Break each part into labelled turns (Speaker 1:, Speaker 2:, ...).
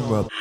Speaker 1: genre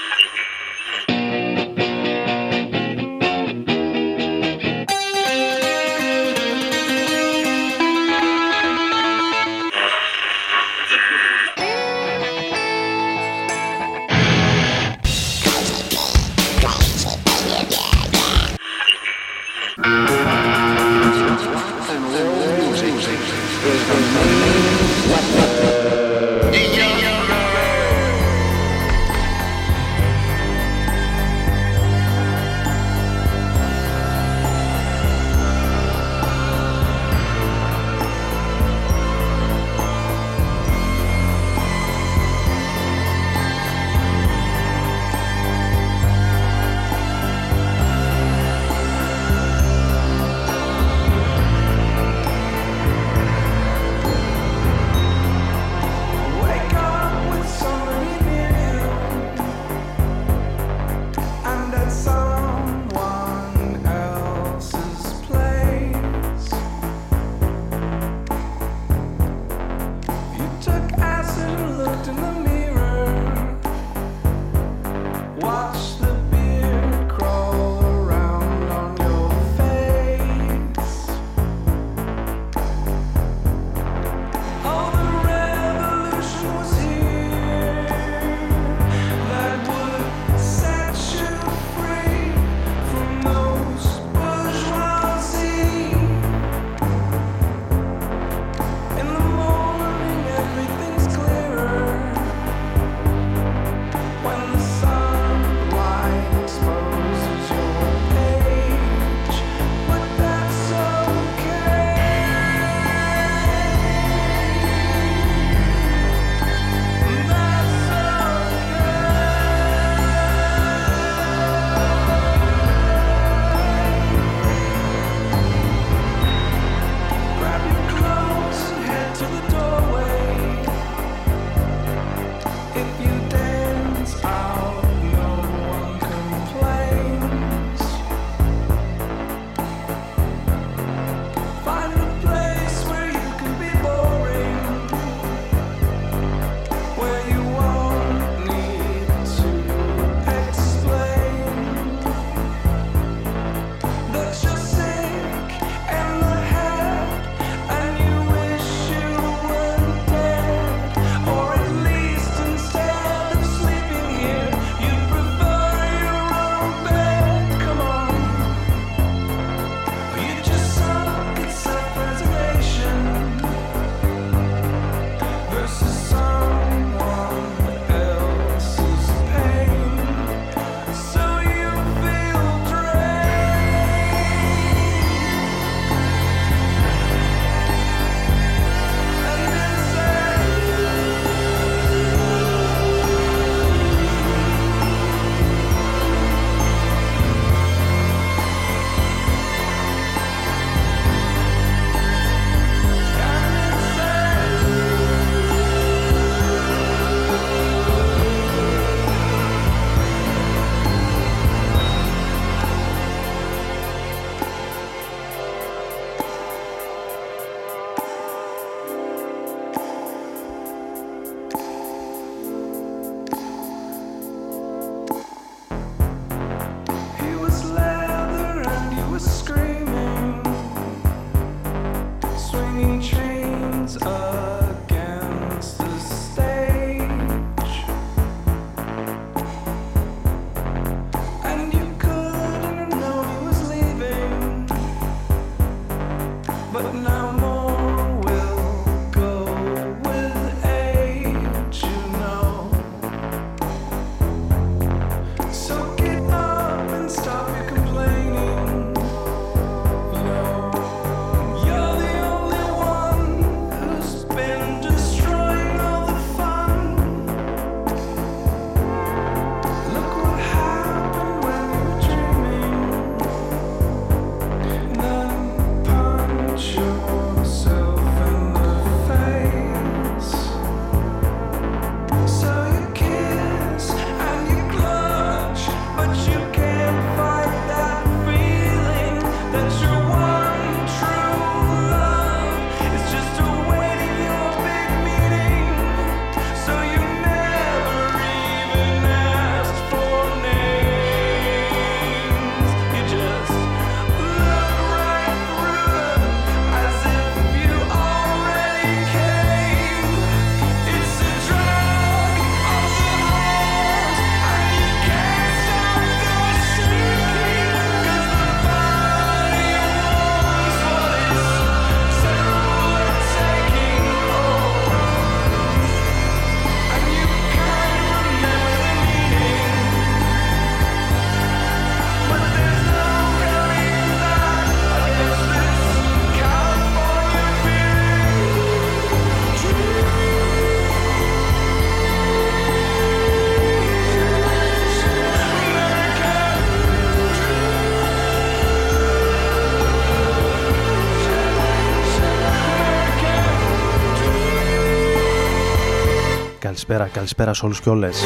Speaker 2: Καλησπέρα, καλησπέρα σε όλους και όλες.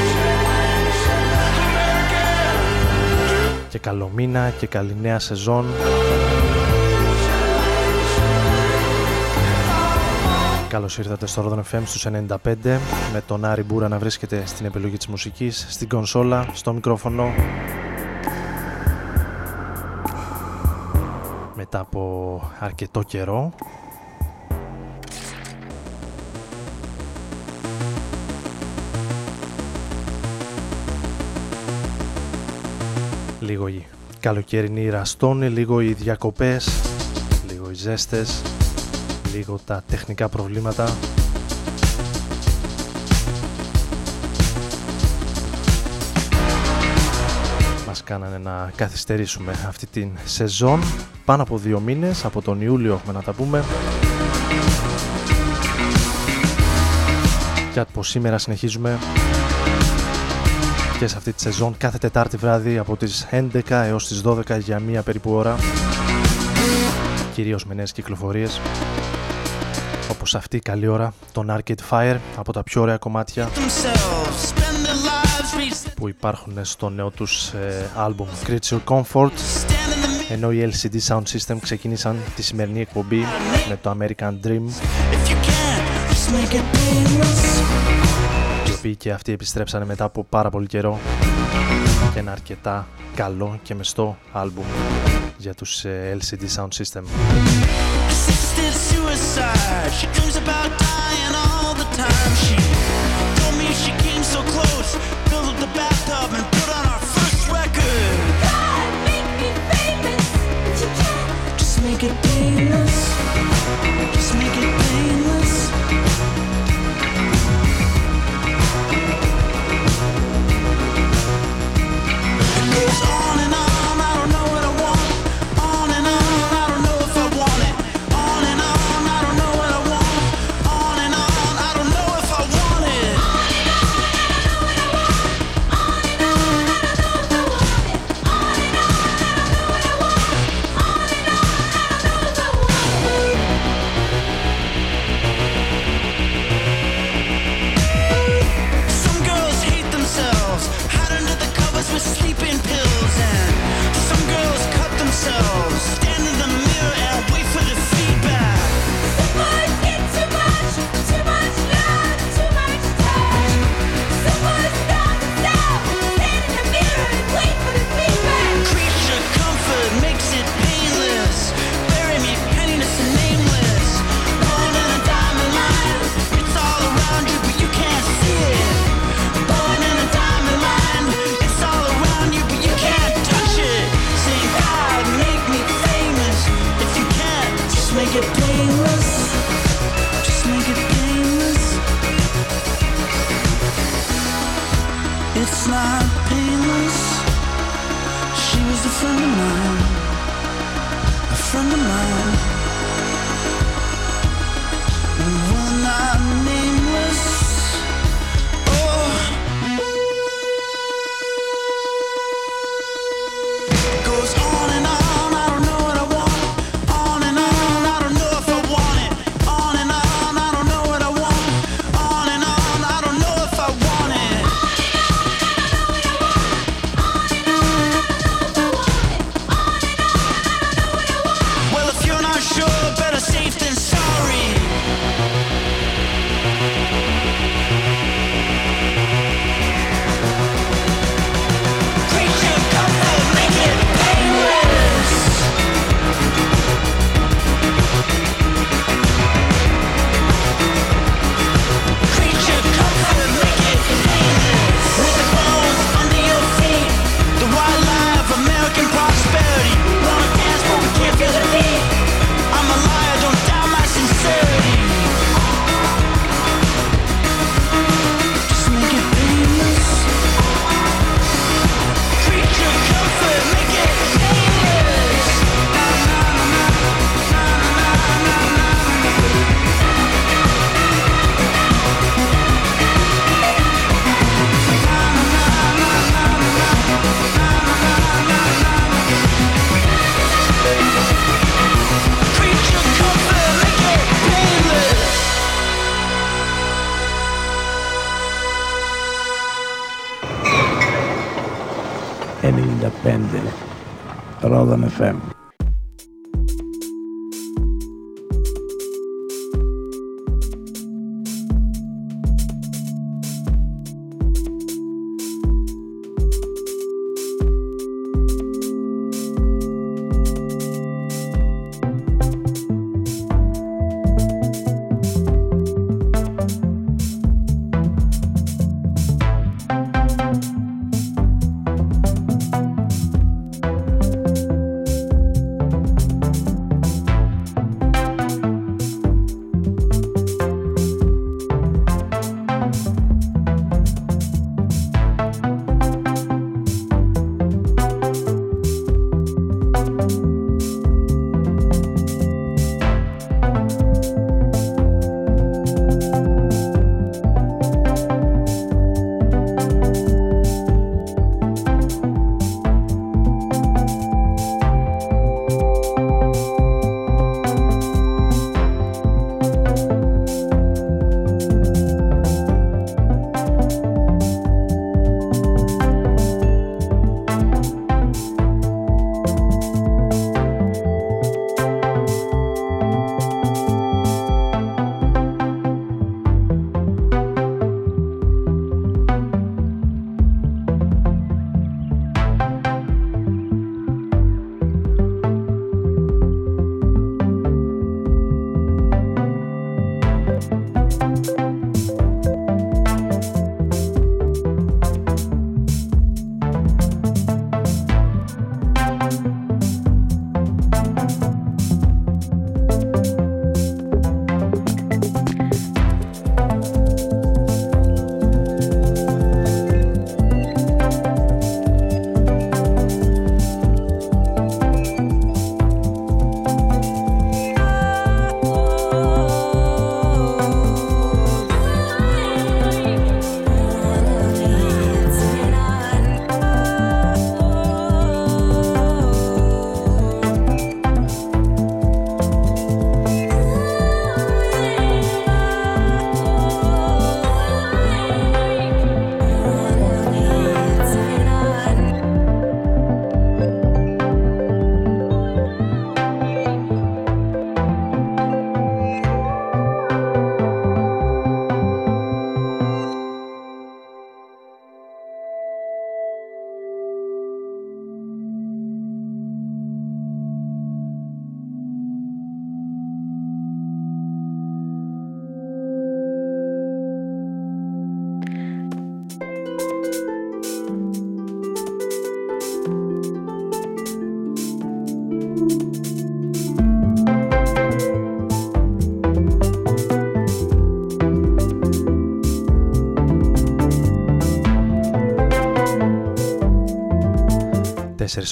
Speaker 2: Και καλό μήνα και καλή νέα σεζόν. Καλώς ήρθατε στο Rodon FM στους 95 με τον Άρη Μπούρα να βρίσκεται στην επιλογή της μουσικής, στην κονσόλα, στο μικρόφωνο. Μετά από αρκετό καιρό λίγο η καλοκαιρινή ραστόνη, λίγο οι διακοπές, λίγο οι ζέστες, λίγο τα τεχνικά προβλήματα. Μας κάνανε να καθυστερήσουμε αυτή την σεζόν πάνω από δύο μήνες, από τον Ιούλιο έχουμε να τα πούμε. Και από σήμερα συνεχίζουμε και σε αυτή τη σεζόν κάθε Τετάρτη βράδυ από τις 11 έως τις 12 για μία περίπου ώρα. Κυρίως με νέες κυκλοφορίες όπως αυτή η καλή ώρα τον Arcade Fire από τα πιο ωραία κομμάτια που υπάρχουν στο νέο τους ε, album Creature Comfort ενώ οι LCD Sound System ξεκίνησαν τη σημερινή εκπομπή με το American Dream οποίοι και αυτοί επιστρέψανε μετά από πάρα πολύ καιρό. Και ένα αρκετά καλό και μεστό άλμπουμ για τους LCD Sound System. make it painless. Just make it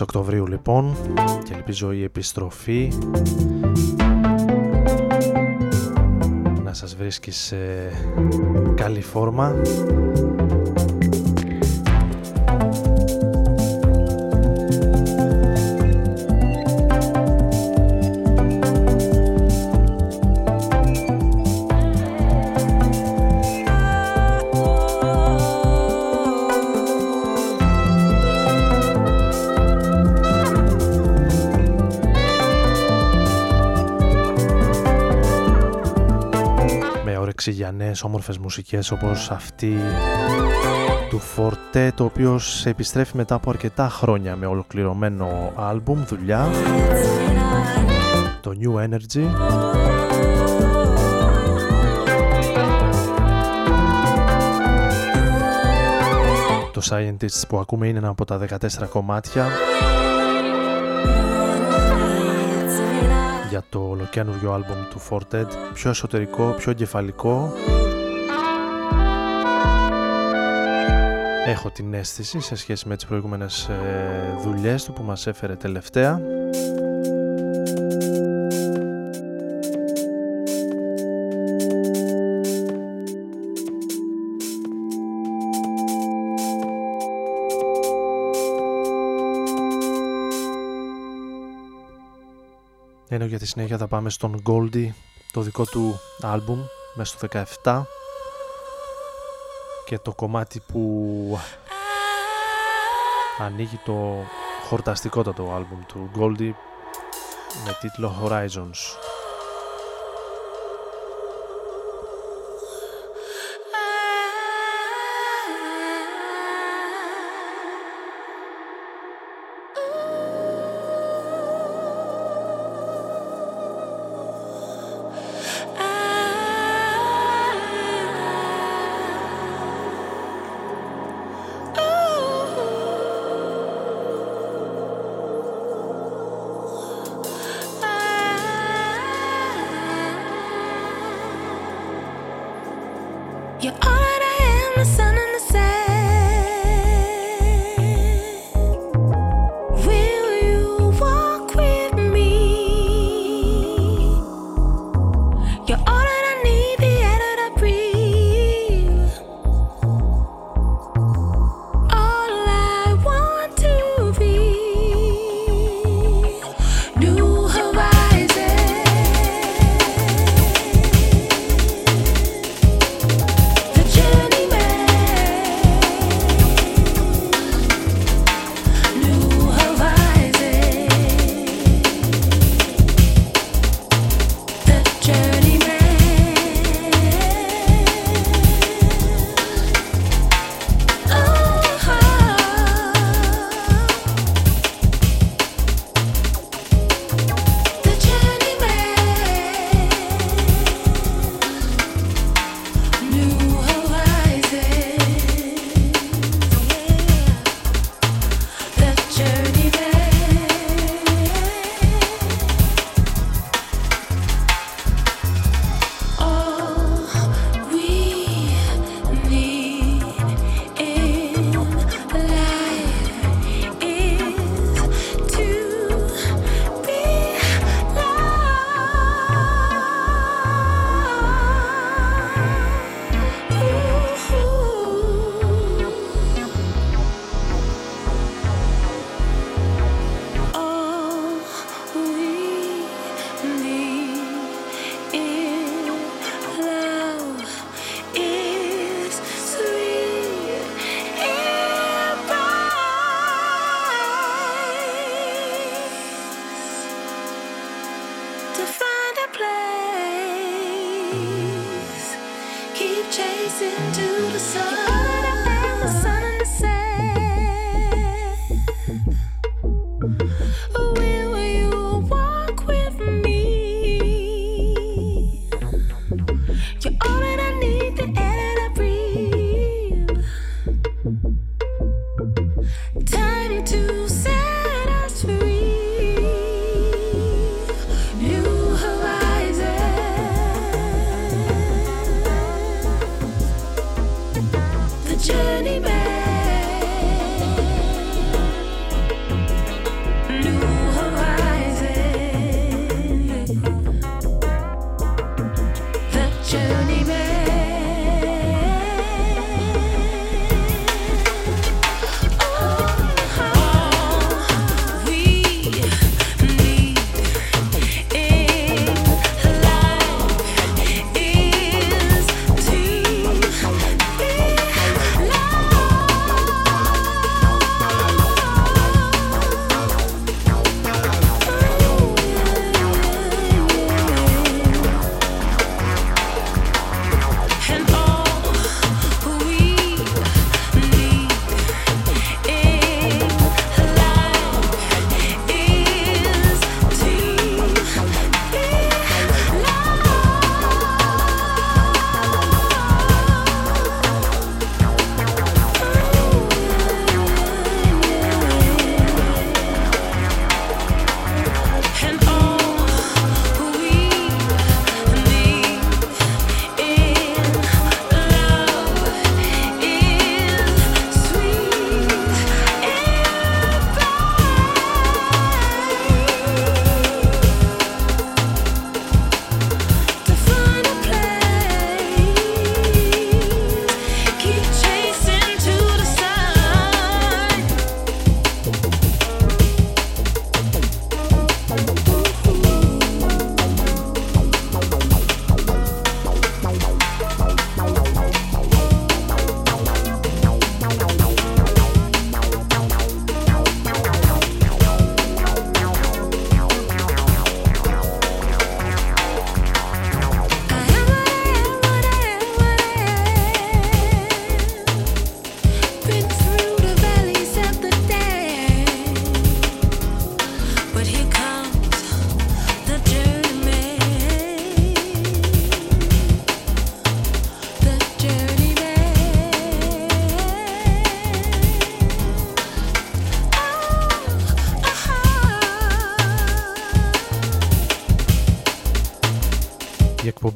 Speaker 2: Οκτωβρίου λοιπόν και ελπίζω η επιστροφή να σας βρίσκει σε καλή φόρμα νέες όμορφες μουσικές όπως αυτή του Forte το οποίο επιστρέφει μετά από αρκετά χρόνια με ολοκληρωμένο άλμπουμ, δουλειά. Το New Energy. Το Scientists που ακούμε είναι ένα από τα 14 κομμάτια για το ολοκένουργιο άλμπουμ του Forted πιο εσωτερικό, πιο εγκεφαλικό. Έχω την αίσθηση σε σχέση με τις προηγούμενες ε, δουλειές του που μας έφερε τελευταία ενώ για τη συνέχεια θα πάμε στον Goldie το δικό του άλμπουμ μέσα στο 17 και το κομμάτι που
Speaker 3: ανοίγει το χορταστικότατο άλμπουμ του Goldie με τίτλο Horizons.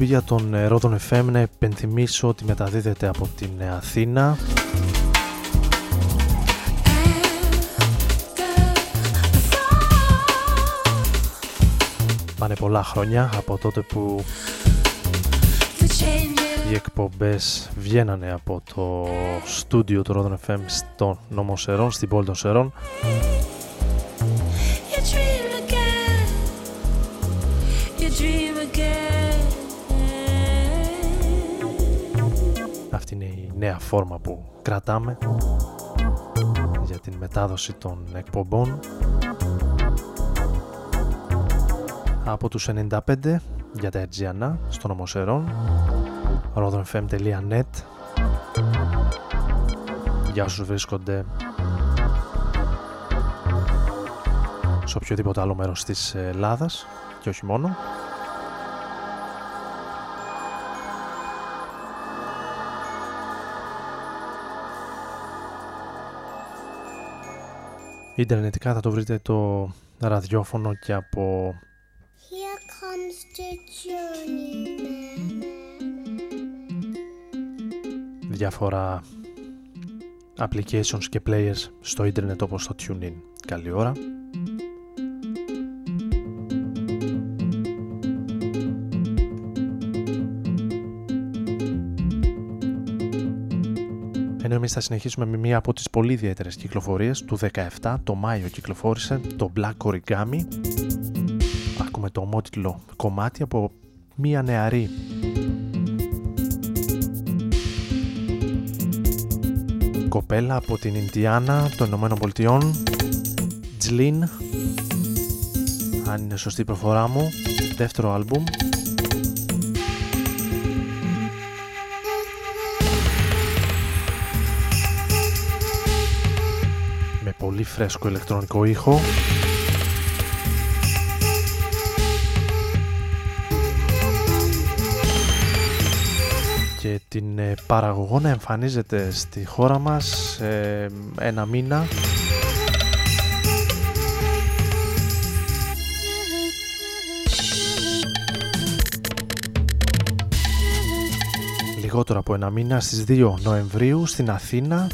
Speaker 2: Για τον Ρόδον FM να επενθυμίσω ότι μεταδίδεται από την Αθήνα. Πάνε πολλά χρόνια από τότε που οι εκπομπές βγαίνανε από το στούντιο του Ρόδον FM στο νόμο Σερών, στην πόλη των Σερών η νέα φόρμα που κρατάμε για την μετάδοση των εκπομπών. Από τους 95 για τα Ερτζιανά στον Ομοσερών rodonfm.net για όσους βρίσκονται σε οποιοδήποτε άλλο μέρος της Ελλάδας και όχι μόνο Ιντερνετικά θα το βρείτε το ραδιόφωνο και από διάφορα applications και players στο ίντερνετ όπως το TuneIn. Καλή ώρα. Θα συνεχίσουμε με μία από τις πολύ ιδιαίτερες κυκλοφορίες του 17, το Μάιο κυκλοφόρησε το Black Origami. Ακούμε το ομότιτλο κομμάτι από μία νεαρή. Κοπέλα από την Ινδιάνα των Ηνωμένων Πολιτειών. Τζλίν. Αν είναι σωστή η προφορά μου. Δεύτερο άλμπουμ πολύ φρέσκο ηλεκτρονικό ήχο. Και την ε, παραγωγό να εμφανίζεται στη χώρα μας ένα μήνα. Λιγότερο από ένα μήνα στις 2 Νοεμβρίου στην Αθήνα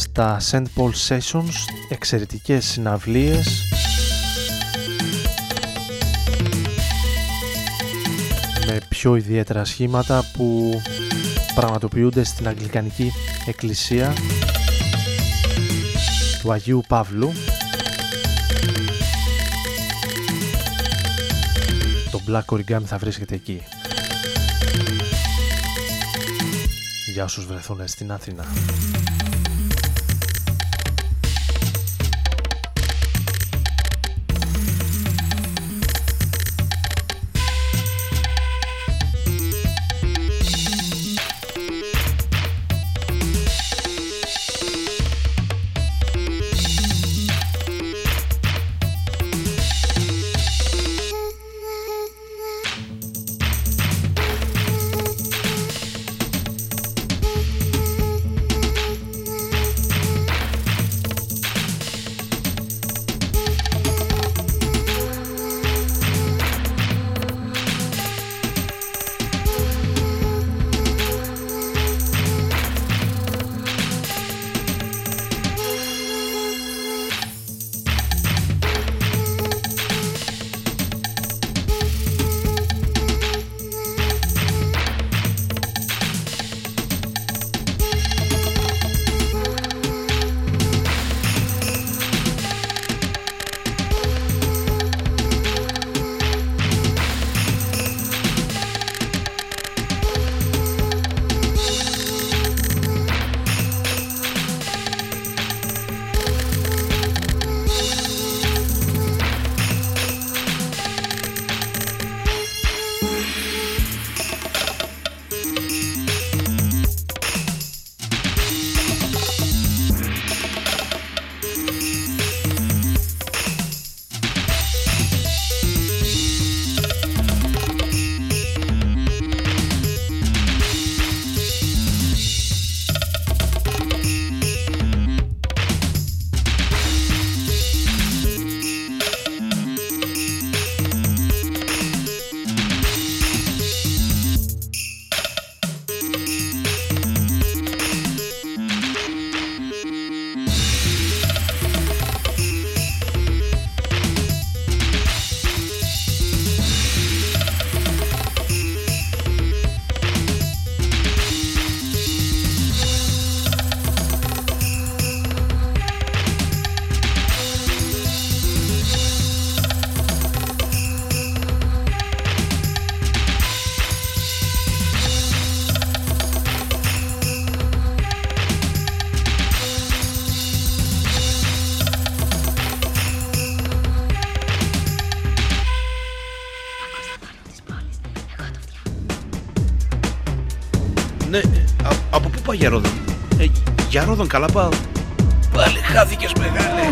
Speaker 2: στα St. Paul Sessions εξαιρετικές συναυλίες. Με πιο ιδιαίτερα σχήματα που πραγματοποιούνται στην Αγγλικανική Εκκλησία του Αγίου Παύλου. Το Black Origami θα βρίσκεται εκεί. Για όσους βρεθούν στην Αθήνα
Speaker 4: από πού πάει για Ρόδον; Ε, για Ρόδον καλά πάω. Πάλι χάθηκες μεγάλε.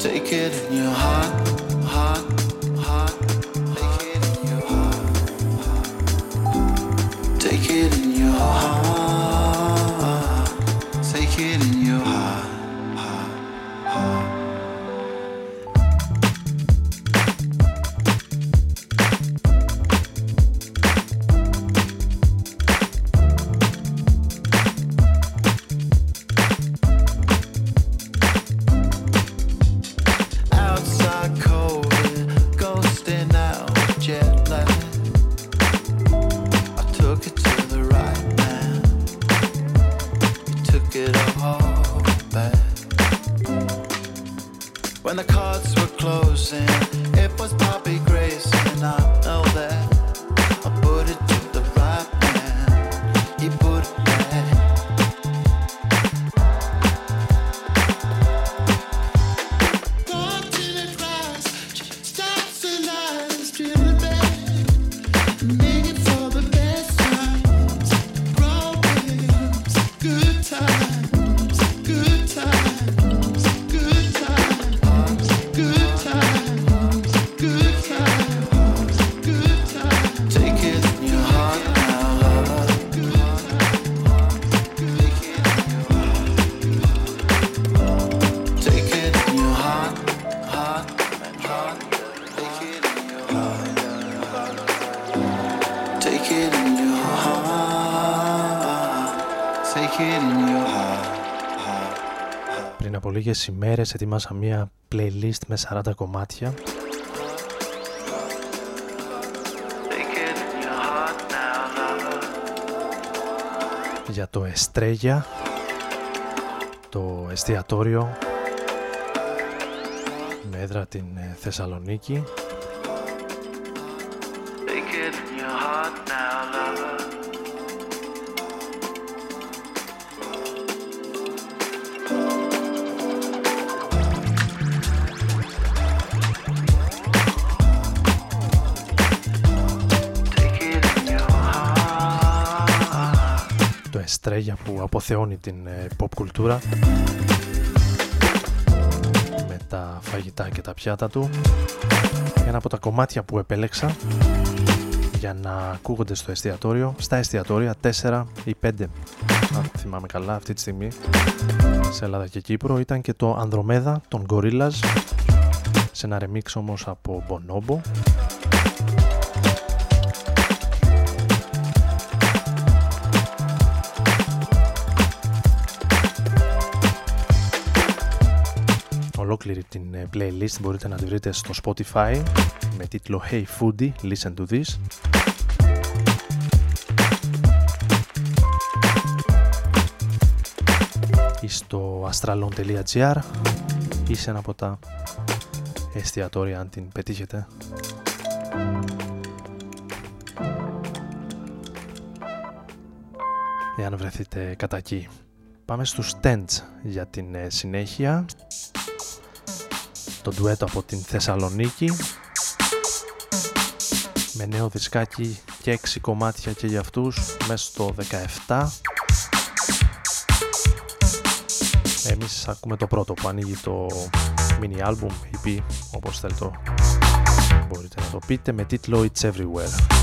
Speaker 4: Take it in your heart, heart.
Speaker 2: Λίγες ημέρες ετοιμάσα μια playlist με 40 κομμάτια. Για το Εστρέγια το εστιατόριο με έδρα την ε, Θεσσαλονίκη στρέγια που αποθεώνει την ε, pop κουλτούρα. Με τα φαγητά και τα πιάτα του. Ένα από τα κομμάτια που επέλεξα για να ακούγονται στο εστιατόριο στα εστιατόρια 4 ή 5 αν θυμάμαι καλά αυτή τη στιγμή σε Ελλάδα και Κύπρο ήταν και το Ανδρομέδα των Gorillaz. Σε ένα remix όμως από Bonobo ολόκληρη την ε, playlist μπορείτε να τη βρείτε στο Spotify με τίτλο Hey Foodie, Listen to This. ή στο astralon.gr ή σε ένα από τα εστιατόρια αν την πετύχετε. Εάν βρεθείτε κατά εκεί. Πάμε στους Tents για την ε, συνέχεια. Το ντουέτο από την Θεσσαλονίκη. Με νέο δισκάκι και 6 κομμάτια και για αυτούς μέσα στο 17. Εμείς ακούμε το πρώτο που ανοίγει το mini album, EP, όπως θέλετε μπορείτε να το πείτε, με τίτλο It's Everywhere.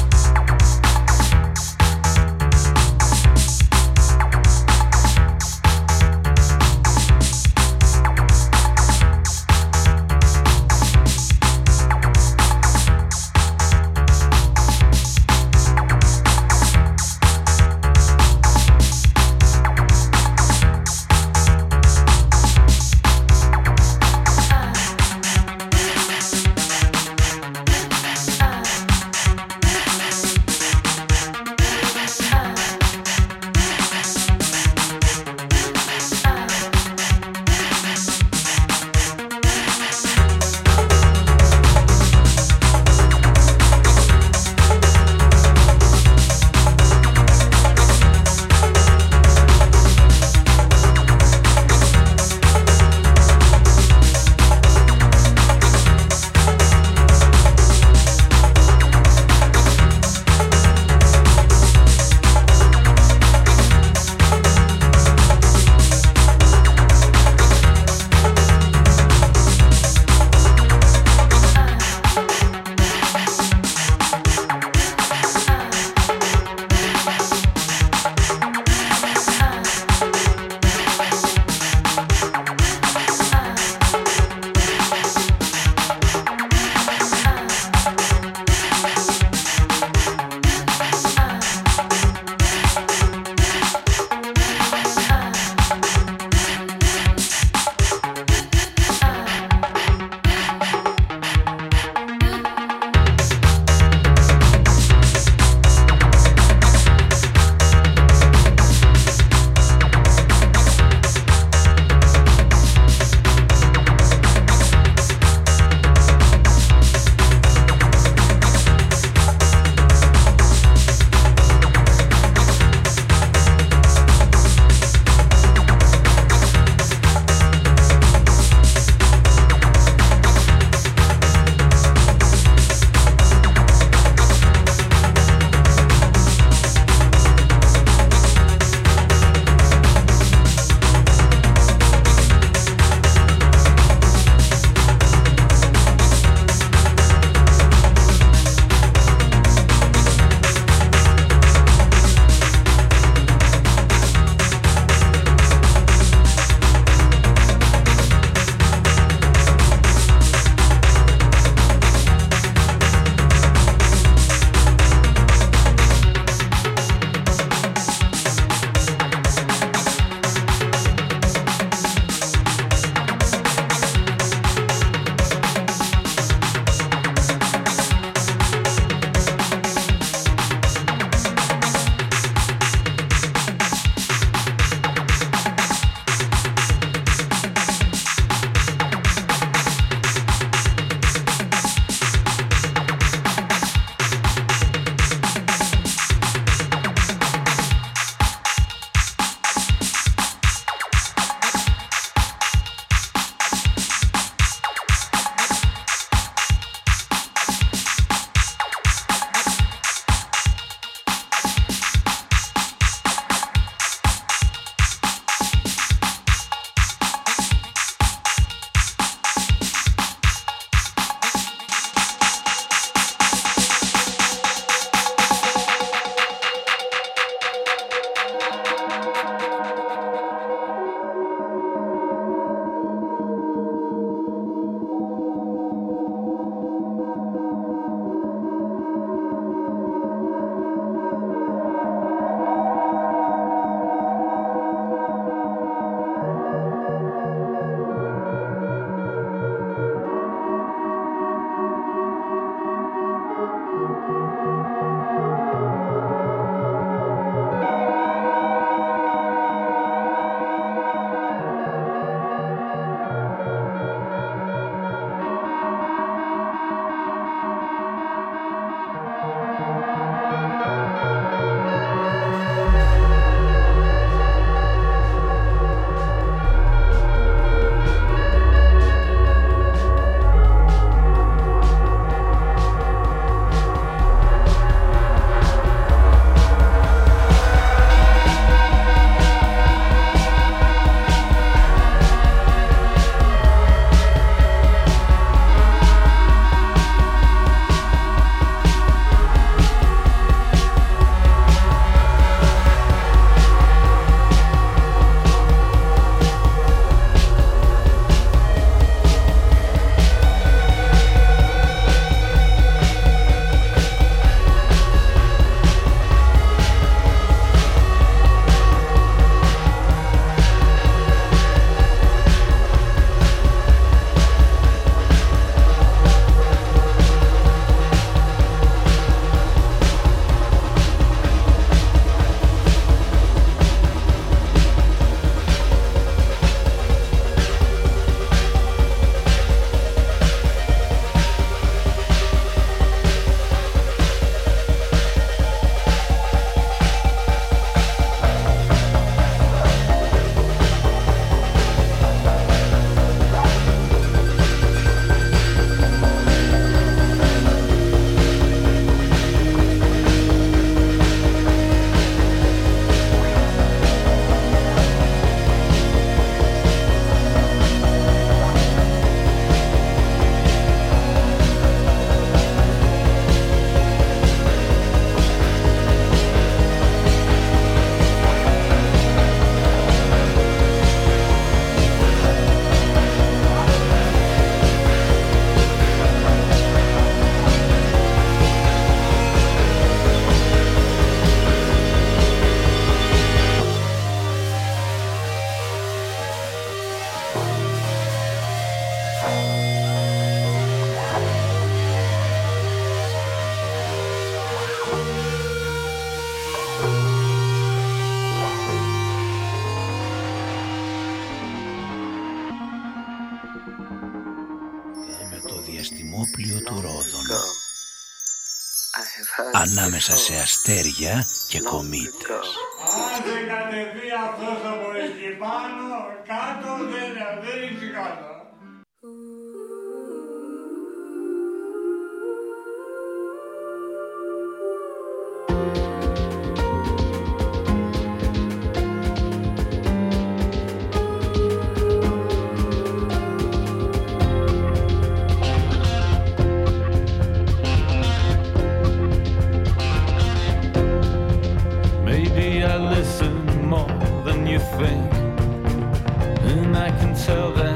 Speaker 5: Ανάμεσα σε αστέρια και κομήτες.
Speaker 1: And I can tell that.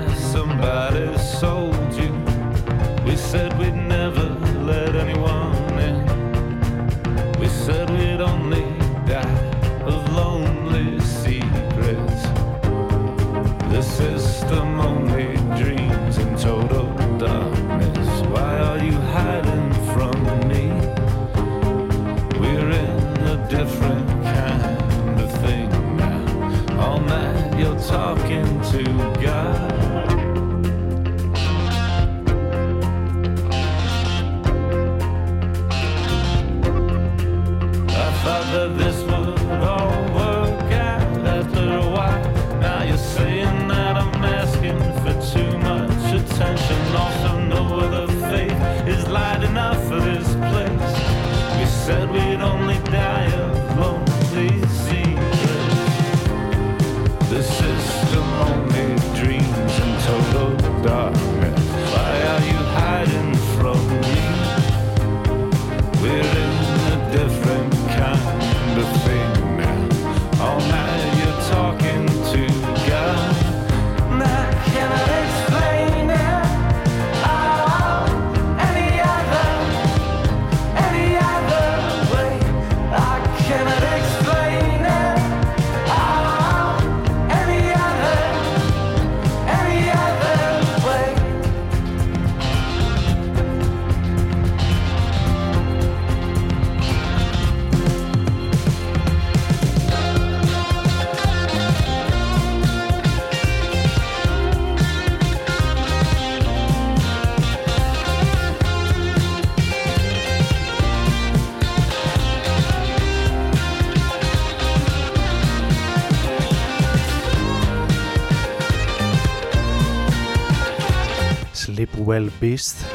Speaker 2: Well Beast.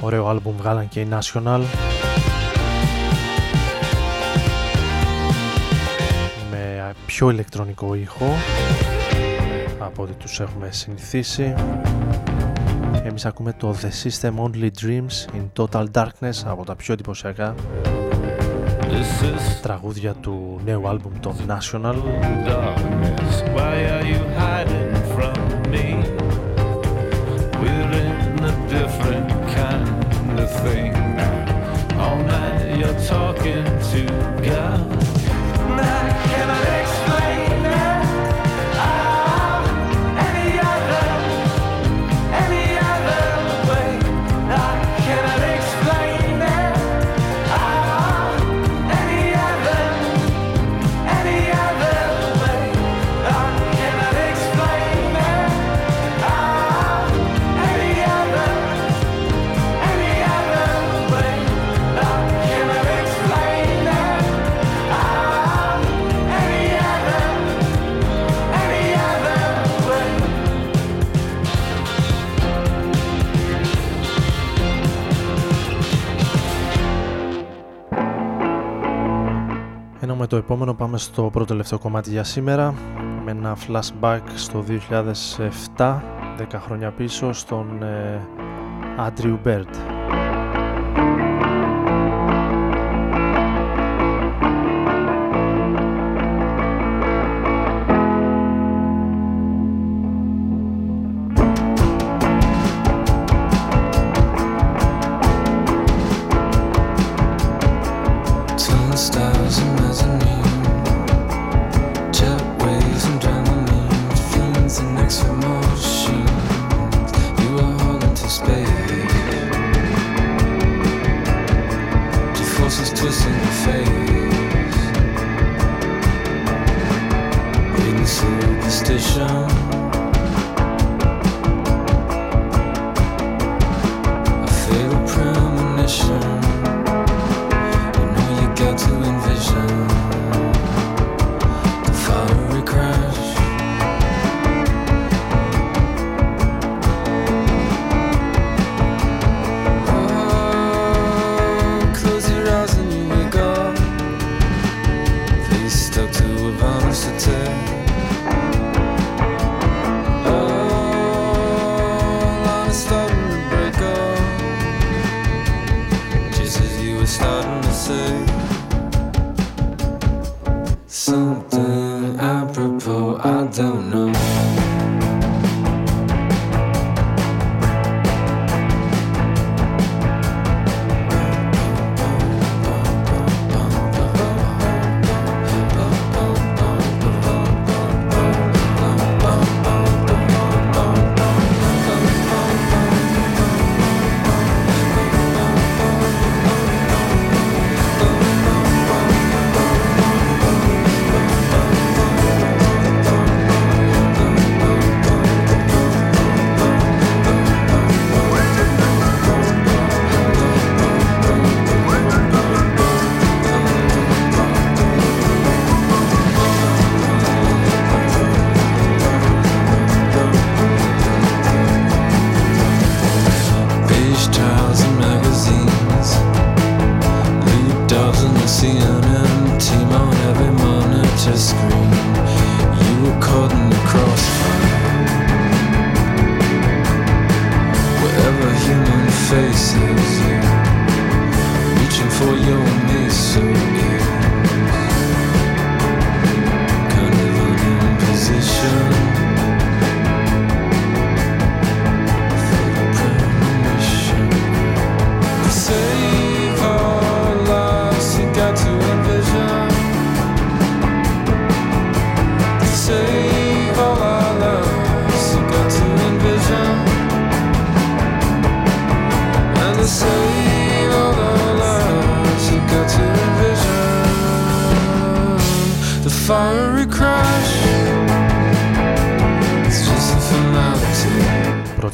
Speaker 2: Ωραίο άλμπουμ βγάλαν και οι National. Με πιο ηλεκτρονικό ήχο από ό,τι τους έχουμε συνηθίσει. Εμείς ακούμε το The System Only Dreams in Total Darkness από τα πιο εντυπωσιακά τραγούδια του νέου άλμπουμ των National. Different looking to God. Το επόμενο πάμε στο πρώτο τελευταίο κομμάτι για σήμερα. Με ένα flashback στο 2007, 10 χρόνια πίσω, στον starting to say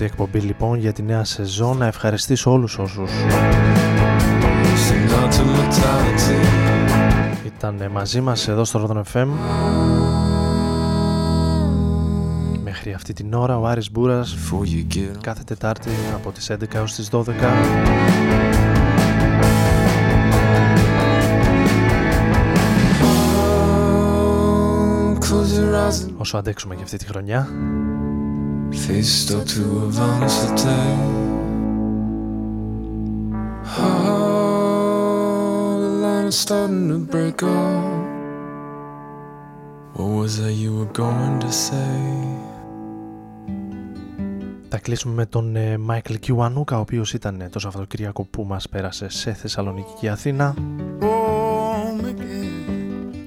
Speaker 2: ε, Andrew Bird.
Speaker 6: για τη νέα σεζόν. Να ευχαριστήσω όλους όσους ήταν μαζί μας εδώ στο Rodon FM μέχρι αυτή την ώρα ο Άρης Μπούρας κάθε Τετάρτη από τις 11 έως τις 12 όσο αντέξουμε για αυτή τη χρονιά faced up to today. Oh, the line is starting to break up. What was that you were going to say? Θα κλείσουμε με τον Μάικλ ε, Κιουανούκα, ο οποίος ήταν ε, το Σαββατοκύριακο που μας πέρασε σε Θεσσαλονίκη και Αθήνα.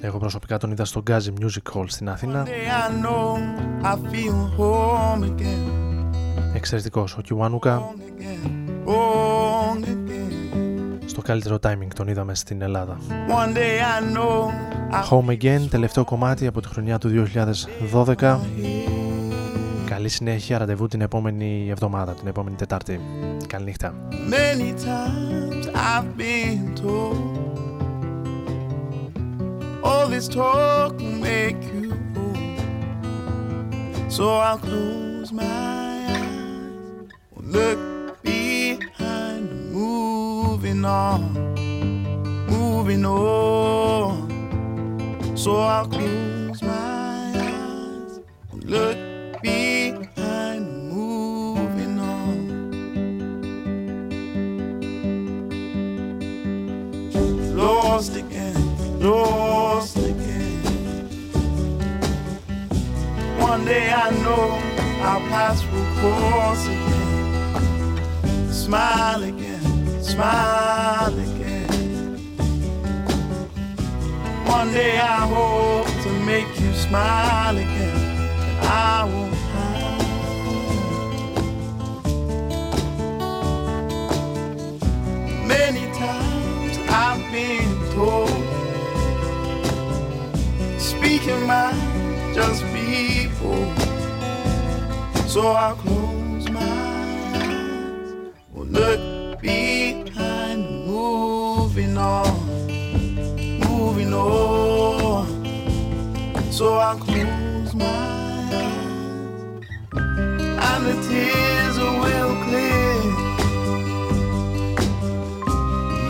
Speaker 6: Εγώ προσωπικά τον είδα στο Gazi Music Hall στην Αθήνα. Εξαιρετικός ο Κιουάνουκα. Στο καλύτερο timing τον είδαμε στην Ελλάδα. Home Again, τελευταίο κομμάτι από τη χρονιά του 2012. Καλή συνέχεια, ραντεβού την επόμενη εβδομάδα, την επόμενη Τετάρτη. Καληνύχτα. Many times I've been told All this talk will make you old. So I'll close my eyes, look behind, moving on, moving on. So I'll close my eyes, look behind, moving on. Lost again, lost. One day I know our paths will cross again. Smile again, smile again. One day I hope to make you smile again. And I will. Many times I've been told, speaking my just. So I'll close my eyes, will look behind, moving on, moving on. So I'll close my eyes, and the tears will clear.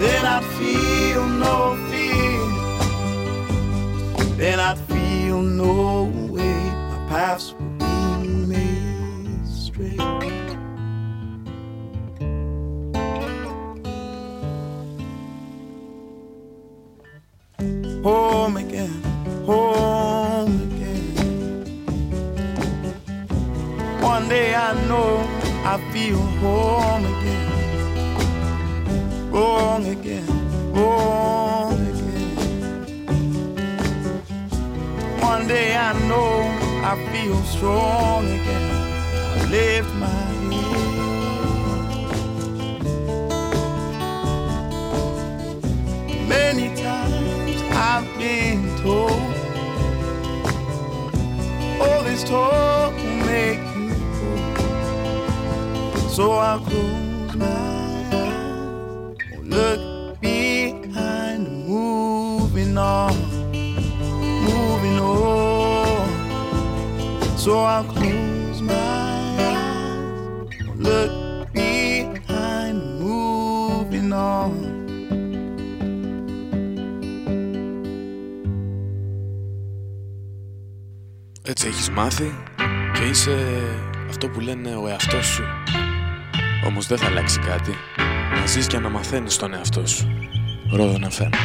Speaker 6: Then I'd feel no fear. Then I'd feel no paths will be made straight. home again, home again. One day I know I feel home again, wrong again, I feel strong again. I lift my head. Many times I've been told all this talk will make you old. So I'll close my eyes, look So I'll close my eyes, won't look behind, moving on.
Speaker 7: Έτσι έχεις μάθει και είσαι αυτό που λένε ο εαυτός σου. Όμως δεν θα αλλάξει κάτι. Να ζεις και να μαθαίνεις τον εαυτό σου. Ρόδο να φέρνει.